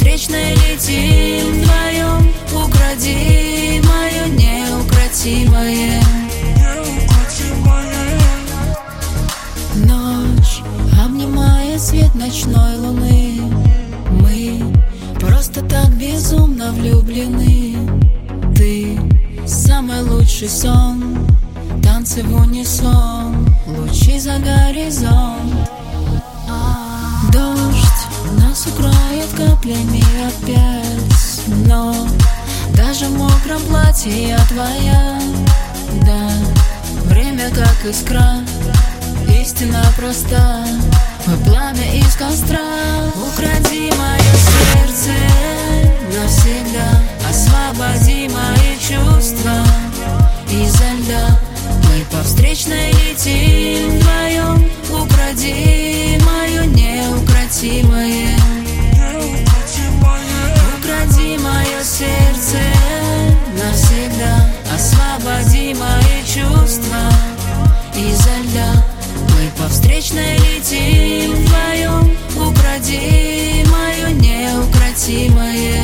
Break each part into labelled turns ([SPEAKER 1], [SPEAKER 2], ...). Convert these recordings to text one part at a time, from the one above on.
[SPEAKER 1] встречной летим вдвоем. Укради мое неукротимое. Ночь обнимая свет ночной луны. Мы просто так безумно влюблены. Ты самый лучший сон. Танцы в унисон. Лучи за горизонт. Укроет каплями опять Но даже в мокром платье я твоя. Да, время как искра Истина проста. Мы пламя из костра встречной летим вдвоем Укради мое неукротимое.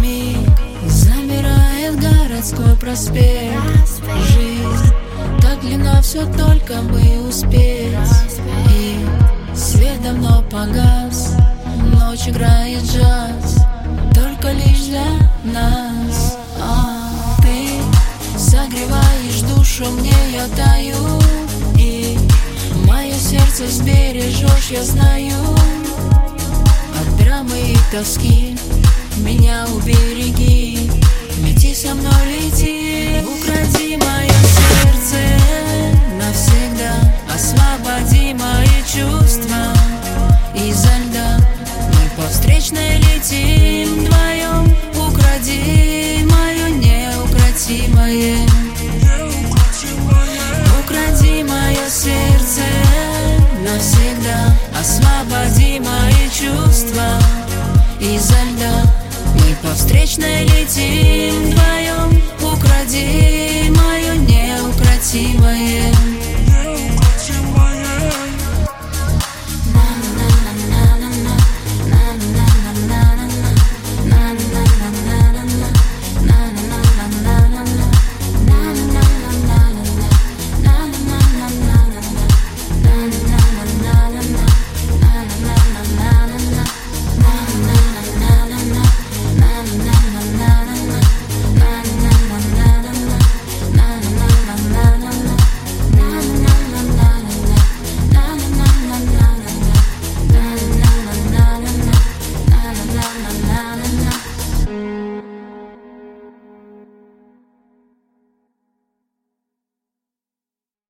[SPEAKER 1] Миг замирает городской проспект. Жизнь так длинна, все только бы успеть. И свет давно погас Ночь играет джаз Только лишь для нас душу, мне я даю И мое сердце сбережешь, я знаю. От драмы и тоски меня убереги чувства изо льда Мы по встречной летим вдвоем Укради неукротимое